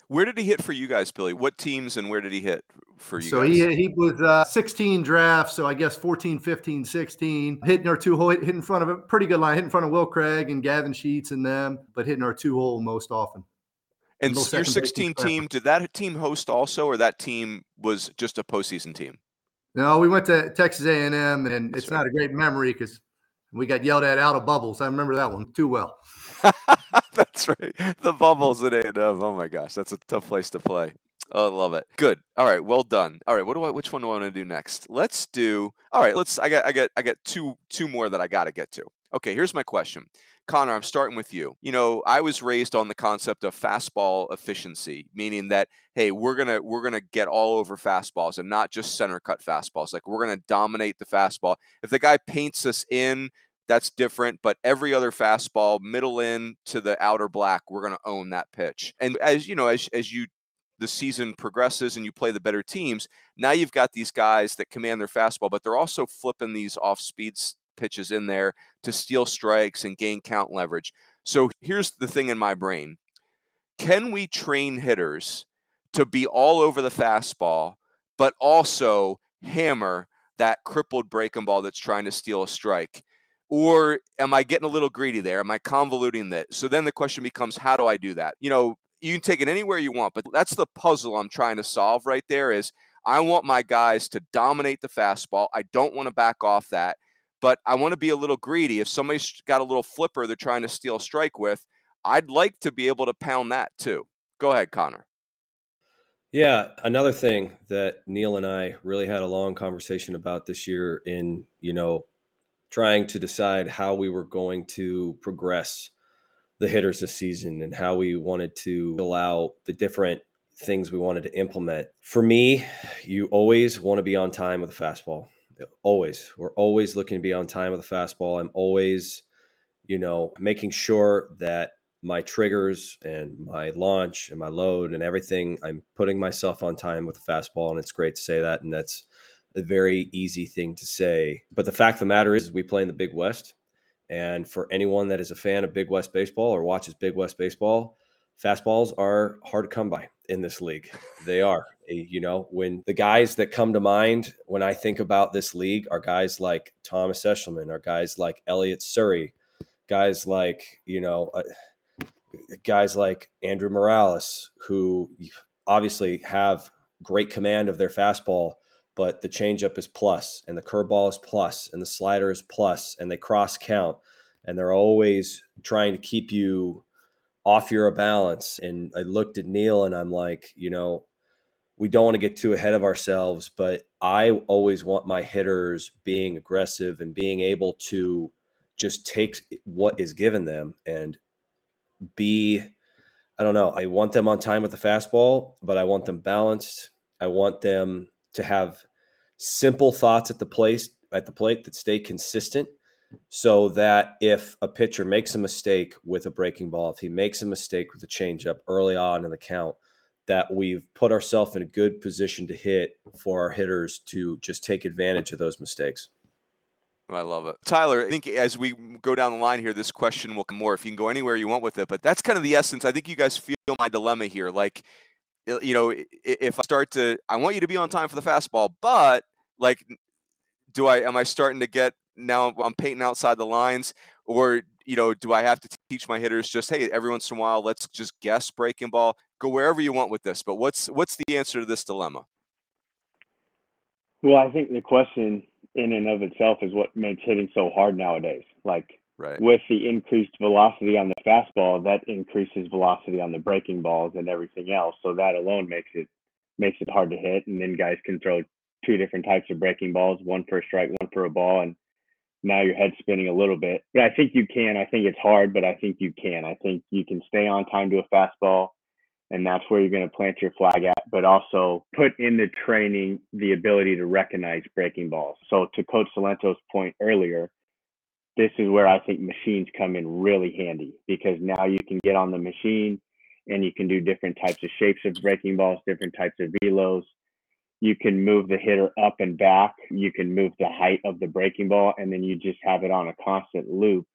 Where did he hit for you guys, Billy? What teams and where did he hit for you so guys? he he was uh, 16 drafts, so I guess 14, 15, 16. Hitting our two hole, hit in front of a pretty good line, hit in front of Will Craig and Gavin Sheets and them, but hitting our two hole most often. And your 16 team, did that team host also, or that team was just a postseason team? No, we went to Texas A&M, and it's not a great memory because we got yelled at out of bubbles. I remember that one too well. that's right. The bubbles at A&M. Oh my gosh, that's a tough place to play. Oh, I love it. Good. All right. Well done. All right. What do I? Which one do I want to do next? Let's do. All right. Let's. I got. I got. I got two. Two more that I got to get to. Okay. Here's my question. Connor, I'm starting with you. You know, I was raised on the concept of fastball efficiency, meaning that hey, we're gonna we're gonna get all over fastballs and not just center cut fastballs. Like we're gonna dominate the fastball. If the guy paints us in, that's different. But every other fastball, middle in to the outer black, we're gonna own that pitch. And as you know, as as you the season progresses and you play the better teams, now you've got these guys that command their fastball, but they're also flipping these off speed pitches in there to steal strikes and gain count leverage. So here's the thing in my brain can we train hitters to be all over the fastball, but also hammer that crippled breaking ball that's trying to steal a strike? Or am I getting a little greedy there? Am I convoluting that? So then the question becomes, how do I do that? You know, you can take it anywhere you want, but that's the puzzle I'm trying to solve right there is I want my guys to dominate the fastball. I don't want to back off that, but I want to be a little greedy. If somebody's got a little flipper they're trying to steal a strike with, I'd like to be able to pound that too. Go ahead, Connor. Yeah, another thing that Neil and I really had a long conversation about this year in, you know, trying to decide how we were going to progress the hitters this season and how we wanted to allow the different things we wanted to implement. For me, you always want to be on time with a fastball. Always. We're always looking to be on time with a fastball. I'm always, you know, making sure that my triggers and my launch and my load and everything, I'm putting myself on time with a fastball. And it's great to say that. And that's a very easy thing to say. But the fact of the matter is, we play in the Big West. And for anyone that is a fan of Big West baseball or watches Big West baseball, fastballs are hard to come by in this league. They are. You know, when the guys that come to mind when I think about this league are guys like Thomas Eshelman, are guys like Elliott Surrey, guys like, you know, uh, guys like Andrew Morales, who obviously have great command of their fastball but the changeup is plus and the curveball is plus and the slider is plus and they cross count and they're always trying to keep you off your balance. And I looked at Neil and I'm like, you know, we don't want to get too ahead of ourselves, but I always want my hitters being aggressive and being able to just take what is given them and be I don't know. I want them on time with the fastball, but I want them balanced. I want them to have simple thoughts at the place at the plate that stay consistent so that if a pitcher makes a mistake with a breaking ball, if he makes a mistake with a changeup early on in the count, that we've put ourselves in a good position to hit for our hitters to just take advantage of those mistakes. I love it. Tyler, I think as we go down the line here, this question will come more if you can go anywhere you want with it. But that's kind of the essence. I think you guys feel my dilemma here. Like, you know, if I start to, I want you to be on time for the fastball, but like, do I, am I starting to get now I'm painting outside the lines? Or, you know, do I have to teach my hitters just, hey, every once in a while, let's just guess breaking ball, go wherever you want with this. But what's, what's the answer to this dilemma? Well, I think the question in and of itself is what makes hitting so hard nowadays. Like right. with the increased velocity on the fastball, that increases velocity on the breaking balls and everything else. So that alone makes it makes it hard to hit. And then guys can throw two different types of breaking balls, one for a strike, one for a ball, and now your head's spinning a little bit. But I think you can. I think it's hard, but I think you can. I think you can stay on time to a fastball and that's where you're going to plant your flag at, but also put in the training the ability to recognize breaking balls. So to Coach Cilento's point earlier, this is where I think machines come in really handy because now you can get on the machine and you can do different types of shapes of breaking balls, different types of velos. You can move the hitter up and back. You can move the height of the breaking ball, and then you just have it on a constant loop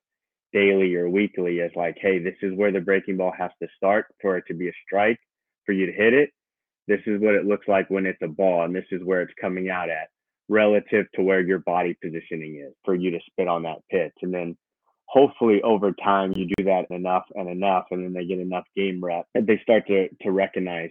daily or weekly as like, hey, this is where the breaking ball has to start for it to be a strike, for you to hit it. This is what it looks like when it's a ball, and this is where it's coming out at relative to where your body positioning is for you to spit on that pitch. And then hopefully over time you do that enough and enough, and then they get enough game rep, they start to to recognize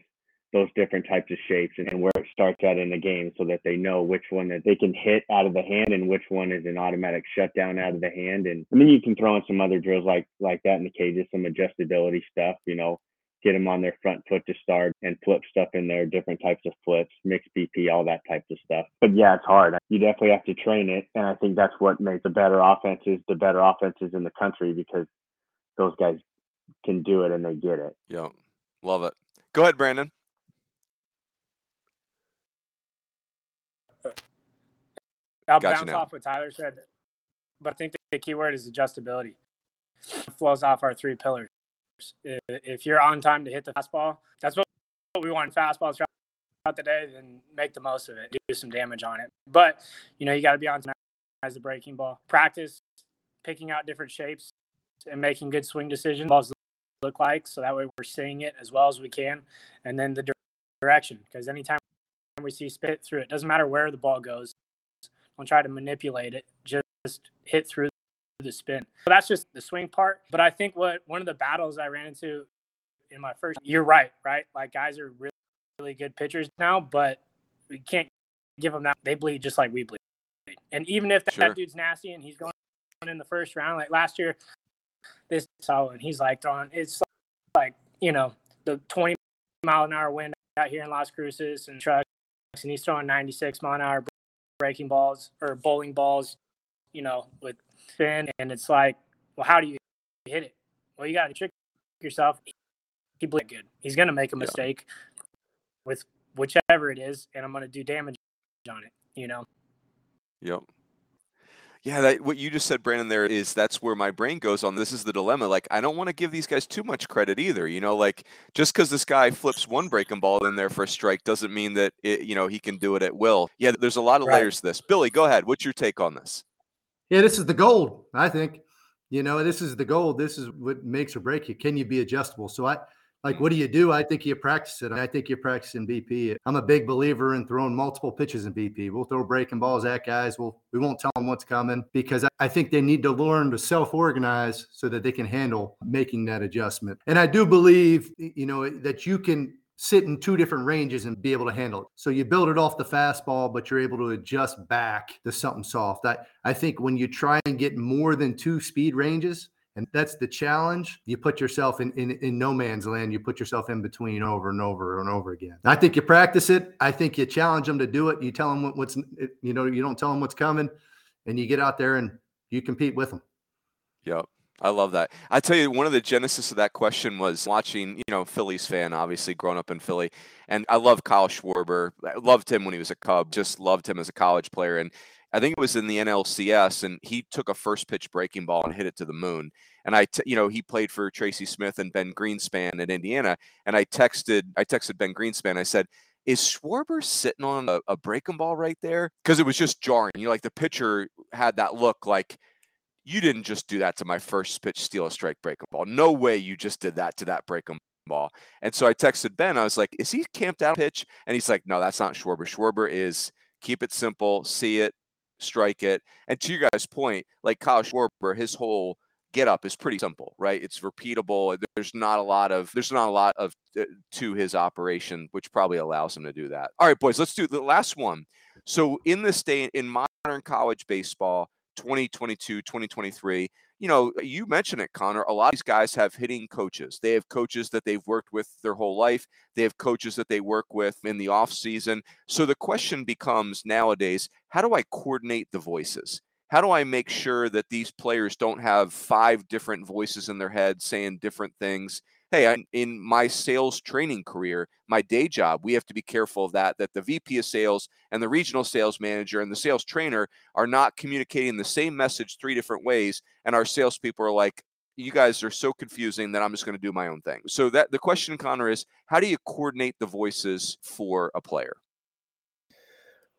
those different types of shapes and, and, where it starts at in the game so that they know which one that they can hit out of the hand and which one is an automatic shutdown out of the hand. And, and then you can throw in some other drills like like that in the cages, some adjustability stuff, you know, get them on their front foot to start and flip stuff in there, different types of flips, mixed BP, all that type of stuff. But yeah, it's hard. You definitely have to train it. And I think that's what makes the better offenses, the better offenses in the country because those guys can do it and they get it. Yeah. Love it. Go ahead, Brandon. I'll gotcha bounce now. off what Tyler said, but I think the key word is adjustability. It flows off our three pillars. If you're on time to hit the fastball, that's what we want fastballs throughout the day, then make the most of it, do some damage on it. But you know, you got to be on time as the breaking ball. Practice picking out different shapes and making good swing decisions. Balls look like so that way we're seeing it as well as we can, and then the direction because anytime we see spit through it, doesn't matter where the ball goes, don't try to manipulate it. Just hit through the spin. So that's just the swing part. But I think what one of the battles I ran into in my first, you're right, right? Like guys are really, really good pitchers now, but we can't give them that. They bleed just like we bleed. And even if that, sure. that dude's nasty and he's going in the first round, like last year, this solid, and he's like throwing, it's like, you know, the 20 mile an hour wind out here in Las Cruces and trucks, and he's throwing 96 mile an hour breaking balls or bowling balls, you know, with spin. And it's like, well, how do you hit it? Well, you got to trick yourself. He played good. He's going to make a mistake yeah. with whichever it is, and I'm going to do damage on it, you know? Yep. Yeah, that, what you just said, Brandon, there is that's where my brain goes on. This is the dilemma. Like, I don't want to give these guys too much credit either. You know, like just because this guy flips one breaking ball in there for a strike doesn't mean that it, you know he can do it at will. Yeah, there's a lot of right. layers to this. Billy, go ahead. What's your take on this? Yeah, this is the gold. I think. You know, this is the gold. This is what makes or break you. Can you be adjustable? So I, like, what do you do? I think you practice it. I think you practice in BP. I'm a big believer in throwing multiple pitches in BP. We'll throw breaking balls at guys. We'll we won't tell them what's coming because I think they need to learn to self-organize so that they can handle making that adjustment. And I do believe, you know, that you can sit in two different ranges and be able to handle it. So you build it off the fastball, but you're able to adjust back to something soft. I, I think when you try and get more than two speed ranges, and that's the challenge. You put yourself in, in, in no man's land. You put yourself in between over and over and over again. I think you practice it. I think you challenge them to do it. You tell them what, what's, you know, you don't tell them what's coming and you get out there and you compete with them. Yep. I love that. I tell you, one of the genesis of that question was watching, you know, Phillies fan, obviously growing up in Philly. And I love Kyle Schwarber. I loved him when he was a Cub, just loved him as a college player. And I think it was in the NLCS, and he took a first pitch breaking ball and hit it to the moon. And I, t- you know, he played for Tracy Smith and Ben Greenspan in Indiana. And I texted, I texted Ben Greenspan. I said, is Schwarber sitting on a, a breaking ball right there? Because it was just jarring. You know, like the pitcher had that look like you didn't just do that to my first pitch, steal a strike, breaking ball. No way you just did that to that breaking ball. And so I texted Ben. I was like, "Is he camped out pitch?" And he's like, "No, that's not Schwarber. Schwarber is keep it simple, see it, strike it." And to your guys' point, like Kyle Schwarber, his whole get up is pretty simple, right? It's repeatable. There's not a lot of there's not a lot of uh, to his operation, which probably allows him to do that. All right, boys, let's do the last one. So in this day in modern college baseball, 2022, 2023, you know, you mentioned it, Connor. A lot of these guys have hitting coaches. They have coaches that they've worked with their whole life. They have coaches that they work with in the off season. So the question becomes nowadays, how do I coordinate the voices? how do I make sure that these players don't have five different voices in their head saying different things? Hey, I, in my sales training career, my day job, we have to be careful of that. That the VP of sales and the regional sales manager and the sales trainer are not communicating the same message three different ways, and our salespeople are like, "You guys are so confusing that I'm just going to do my own thing." So that the question, Connor, is how do you coordinate the voices for a player?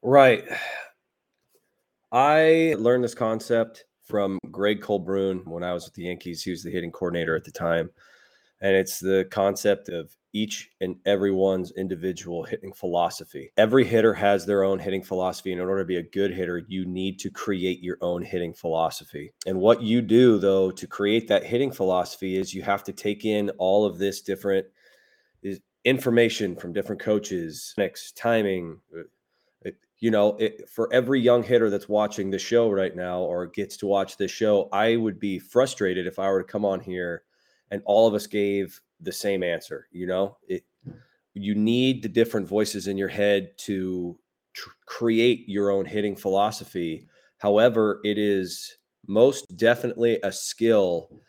Right. I learned this concept from Greg Colbrunn when I was with the Yankees. He was the hitting coordinator at the time. And it's the concept of each and everyone's individual hitting philosophy. Every hitter has their own hitting philosophy. And in order to be a good hitter, you need to create your own hitting philosophy. And what you do, though, to create that hitting philosophy is you have to take in all of this different information from different coaches, next timing, uh, you know, it, for every young hitter that's watching the show right now or gets to watch this show, I would be frustrated if I were to come on here and all of us gave the same answer. You know, it, you need the different voices in your head to tr- create your own hitting philosophy. However, it is most definitely a skill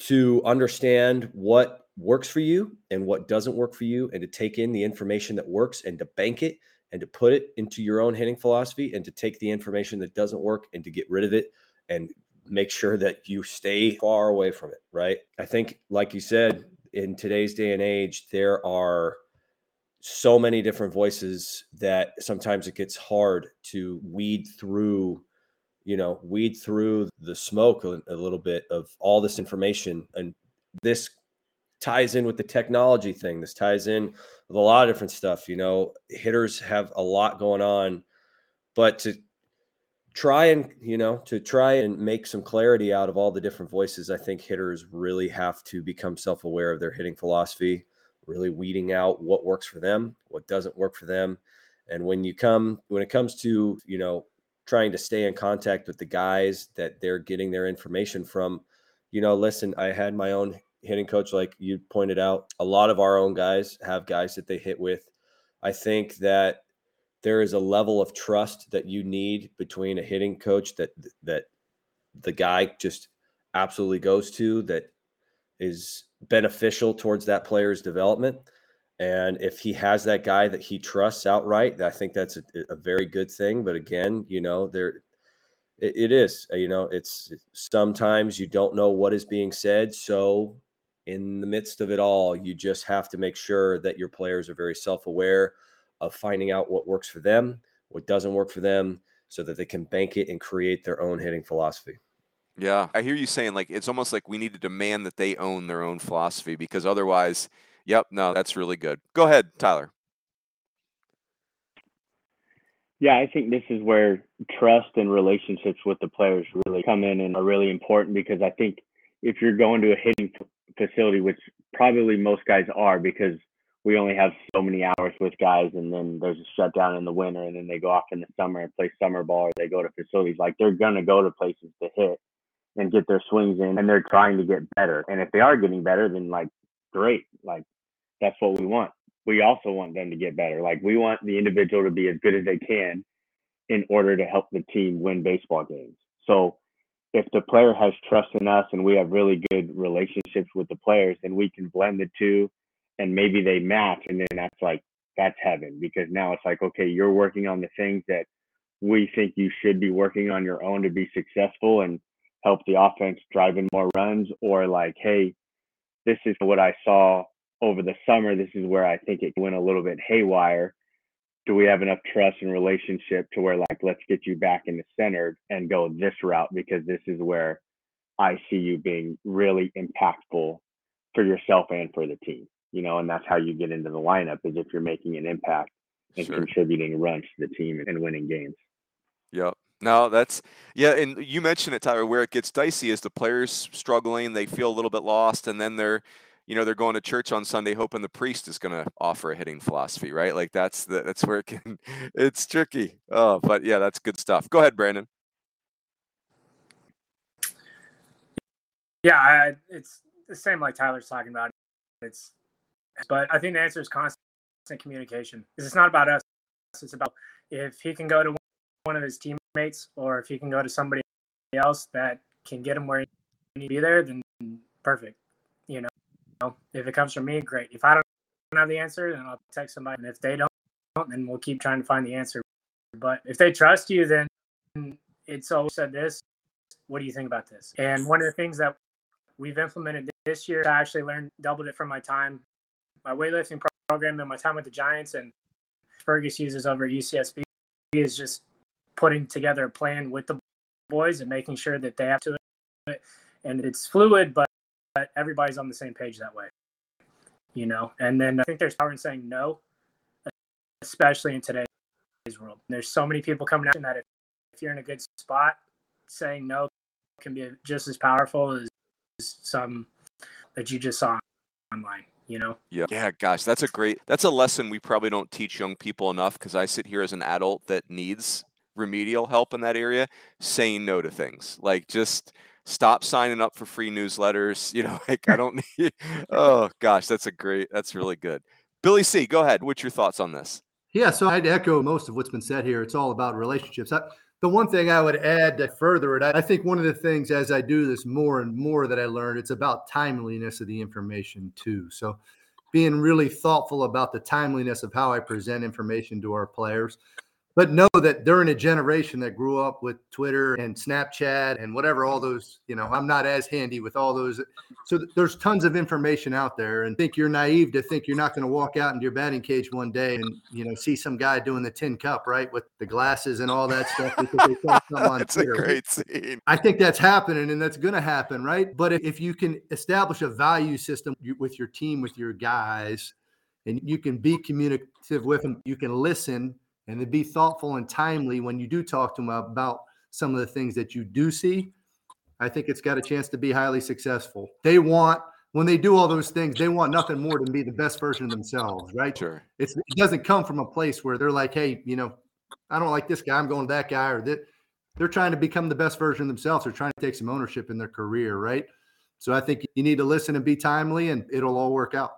to understand what works for you and what doesn't work for you and to take in the information that works and to bank it and to put it into your own hitting philosophy and to take the information that doesn't work and to get rid of it and make sure that you stay far away from it, right? I think, like you said, in today's day and age, there are so many different voices that sometimes it gets hard to weed through you know weed through the smoke a, little bit of all this information and this ties in with the technology thing. This ties in with a lot of different stuff. You know, hitters have a lot going on, but to try and you know to try and make some clarity out of all the different voices i think hitters really have to become self-aware of their hitting philosophy really weeding out what works for them what doesn't work for them and when you come when it comes to you know trying to stay in contact with the guys that they're getting their information from you know listen i had my own hitting coach, like you pointed out, a lot of our own guys have guys that they hit with. I think that there is a level of trust that you need between a hitting coach that that the guy just absolutely goes to that is beneficial towards that player's development. And if he has that guy that he trusts outright, I think that's a, a very good thing. But again, you know, there it, it is, you know, it's sometimes you don't know what is being said. So in the midst of it all, you just have to make sure that your players are very self aware of finding out what works for them, what doesn't work for them, so that they can bank it and create their own hitting philosophy. Yeah, I hear you saying like it's almost like we need to demand that they own their own philosophy because otherwise, yep, no, that's really good. Go ahead, Tyler. Yeah, I think this is where trust and relationships with the players really come in and are really important because I think if you're going to a hitting facility, which probably most guys are because we only have so many hours with guys and then there's a shutdown in the winter and then they go off in the summer and play summer ball or they go to facilities. Like they're going to go to places to hit and get their swings in and they're trying to get better. And if they are getting better then like great. Like that's what we want. We also want them to get better. Like we want the individual to be as good as they can in order to help the team win baseball games. So if the player has trust in us and we have really good relationships with the players, then we can blend the two and maybe they match. And then that's like, that's heaven because now it's like, okay, you're working on the things that we think you should be working on your own to be successful and help the offense drive in more runs. Or like, hey, this is what I saw over the summer, this is where I think it went a little bit haywire. Do we have enough trust and relationship to where like let's get you back in the center and go this route because this is where I see you being really impactful for yourself and for the team. You know, and that's how you get into the lineup is if you're making an impact and sure. contributing runs to the team and winning games. Yep. No, that's yeah, and you mentioned it, Tyler. Where it gets dicey is the players struggling; they feel a little bit lost, and then they're, you know, they're going to church on Sunday hoping the priest is going to offer a hitting philosophy, right? Like that's the that's where it can, it's tricky. Oh, but yeah, that's good stuff. Go ahead, Brandon. Yeah, I, it's the same like Tyler's talking about. It's, but I think the answer is constant communication. Because it's not about us. It's about if he can go to one of his teammates or if he can go to somebody else that can get him where he needs to be there, then perfect. You know, if it comes from me, great. If I don't have the answer, then I'll text somebody. And if they don't, then we'll keep trying to find the answer. But if they trust you, then it's always said this. What do you think about this? And one of the things that we've implemented this year, I actually learned, doubled it from my time, my weightlifting program and my time with the Giants and Fergus uses over UCSB is just putting together a plan with the boys and making sure that they have to it. And it's fluid, but, but everybody's on the same page that way. You know, and then I think there's power in saying no, especially in today's world. There's so many people coming out that if, if you're in a good spot, saying no can be just as powerful as some that you just saw online you know? Yeah. Yeah gosh that's a great that's a lesson we probably don't teach young people enough because i sit here as an adult that needs remedial help in that area saying no to things. Like just stop signing up for free newsletters you know like i don't need oh gosh that's a great that's really good. Billy c go ahead what's your thoughts on this? Yeah so i'd echo most of what's been said here. It's all about relationships. I, the one thing I would add to further it, I think one of the things as I do this more and more that I learned, it's about timeliness of the information too. So being really thoughtful about the timeliness of how I present information to our players but know that they're in a generation that grew up with Twitter and Snapchat and whatever all those, you know, I'm not as handy with all those. So there's tons of information out there and think you're naive to think you're not going to walk out into your batting cage one day and, you know, see some guy doing the tin cup, right? With the glasses and all that stuff. that's Twitter. a great scene. I think that's happening and that's going to happen, right? But if you can establish a value system with your team, with your guys, and you can be communicative with them, you can listen and to be thoughtful and timely when you do talk to them about some of the things that you do see, I think it's got a chance to be highly successful. They want when they do all those things, they want nothing more than be the best version of themselves, right? Sure. It's, it doesn't come from a place where they're like, hey, you know, I don't like this guy, I'm going to that guy, or that they're trying to become the best version of themselves. They're trying to take some ownership in their career, right? So I think you need to listen and be timely, and it'll all work out.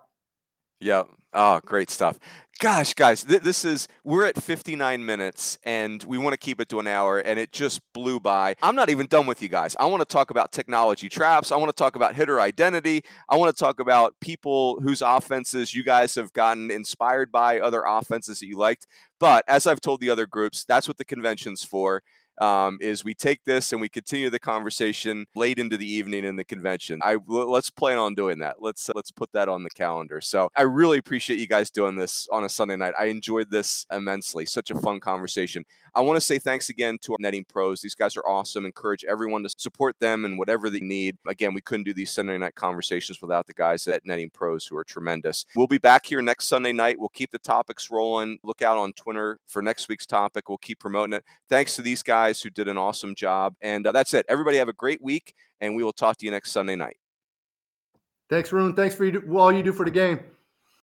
Yeah. Oh, great stuff. Gosh, guys, th- this is, we're at 59 minutes and we want to keep it to an hour and it just blew by. I'm not even done with you guys. I want to talk about technology traps. I want to talk about hitter identity. I want to talk about people whose offenses you guys have gotten inspired by, other offenses that you liked. But as I've told the other groups, that's what the convention's for um, is we take this and we continue the conversation late into the evening in the convention. I let's plan on doing that. Let's uh, let's put that on the calendar. So I really appreciate you guys doing this on a Sunday night. I enjoyed this immensely. Such a fun conversation. I want to say thanks again to our netting pros. These guys are awesome. Encourage everyone to support them and whatever they need. Again, we couldn't do these Sunday night conversations without the guys at Netting Pros who are tremendous. We'll be back here next Sunday night. We'll keep the topics rolling. Look out on Twitter for next week's topic. We'll keep promoting it. Thanks to these guys who did an awesome job. And uh, that's it. Everybody have a great week, and we will talk to you next Sunday night. Thanks, Rune. Thanks for you, all you do for the game.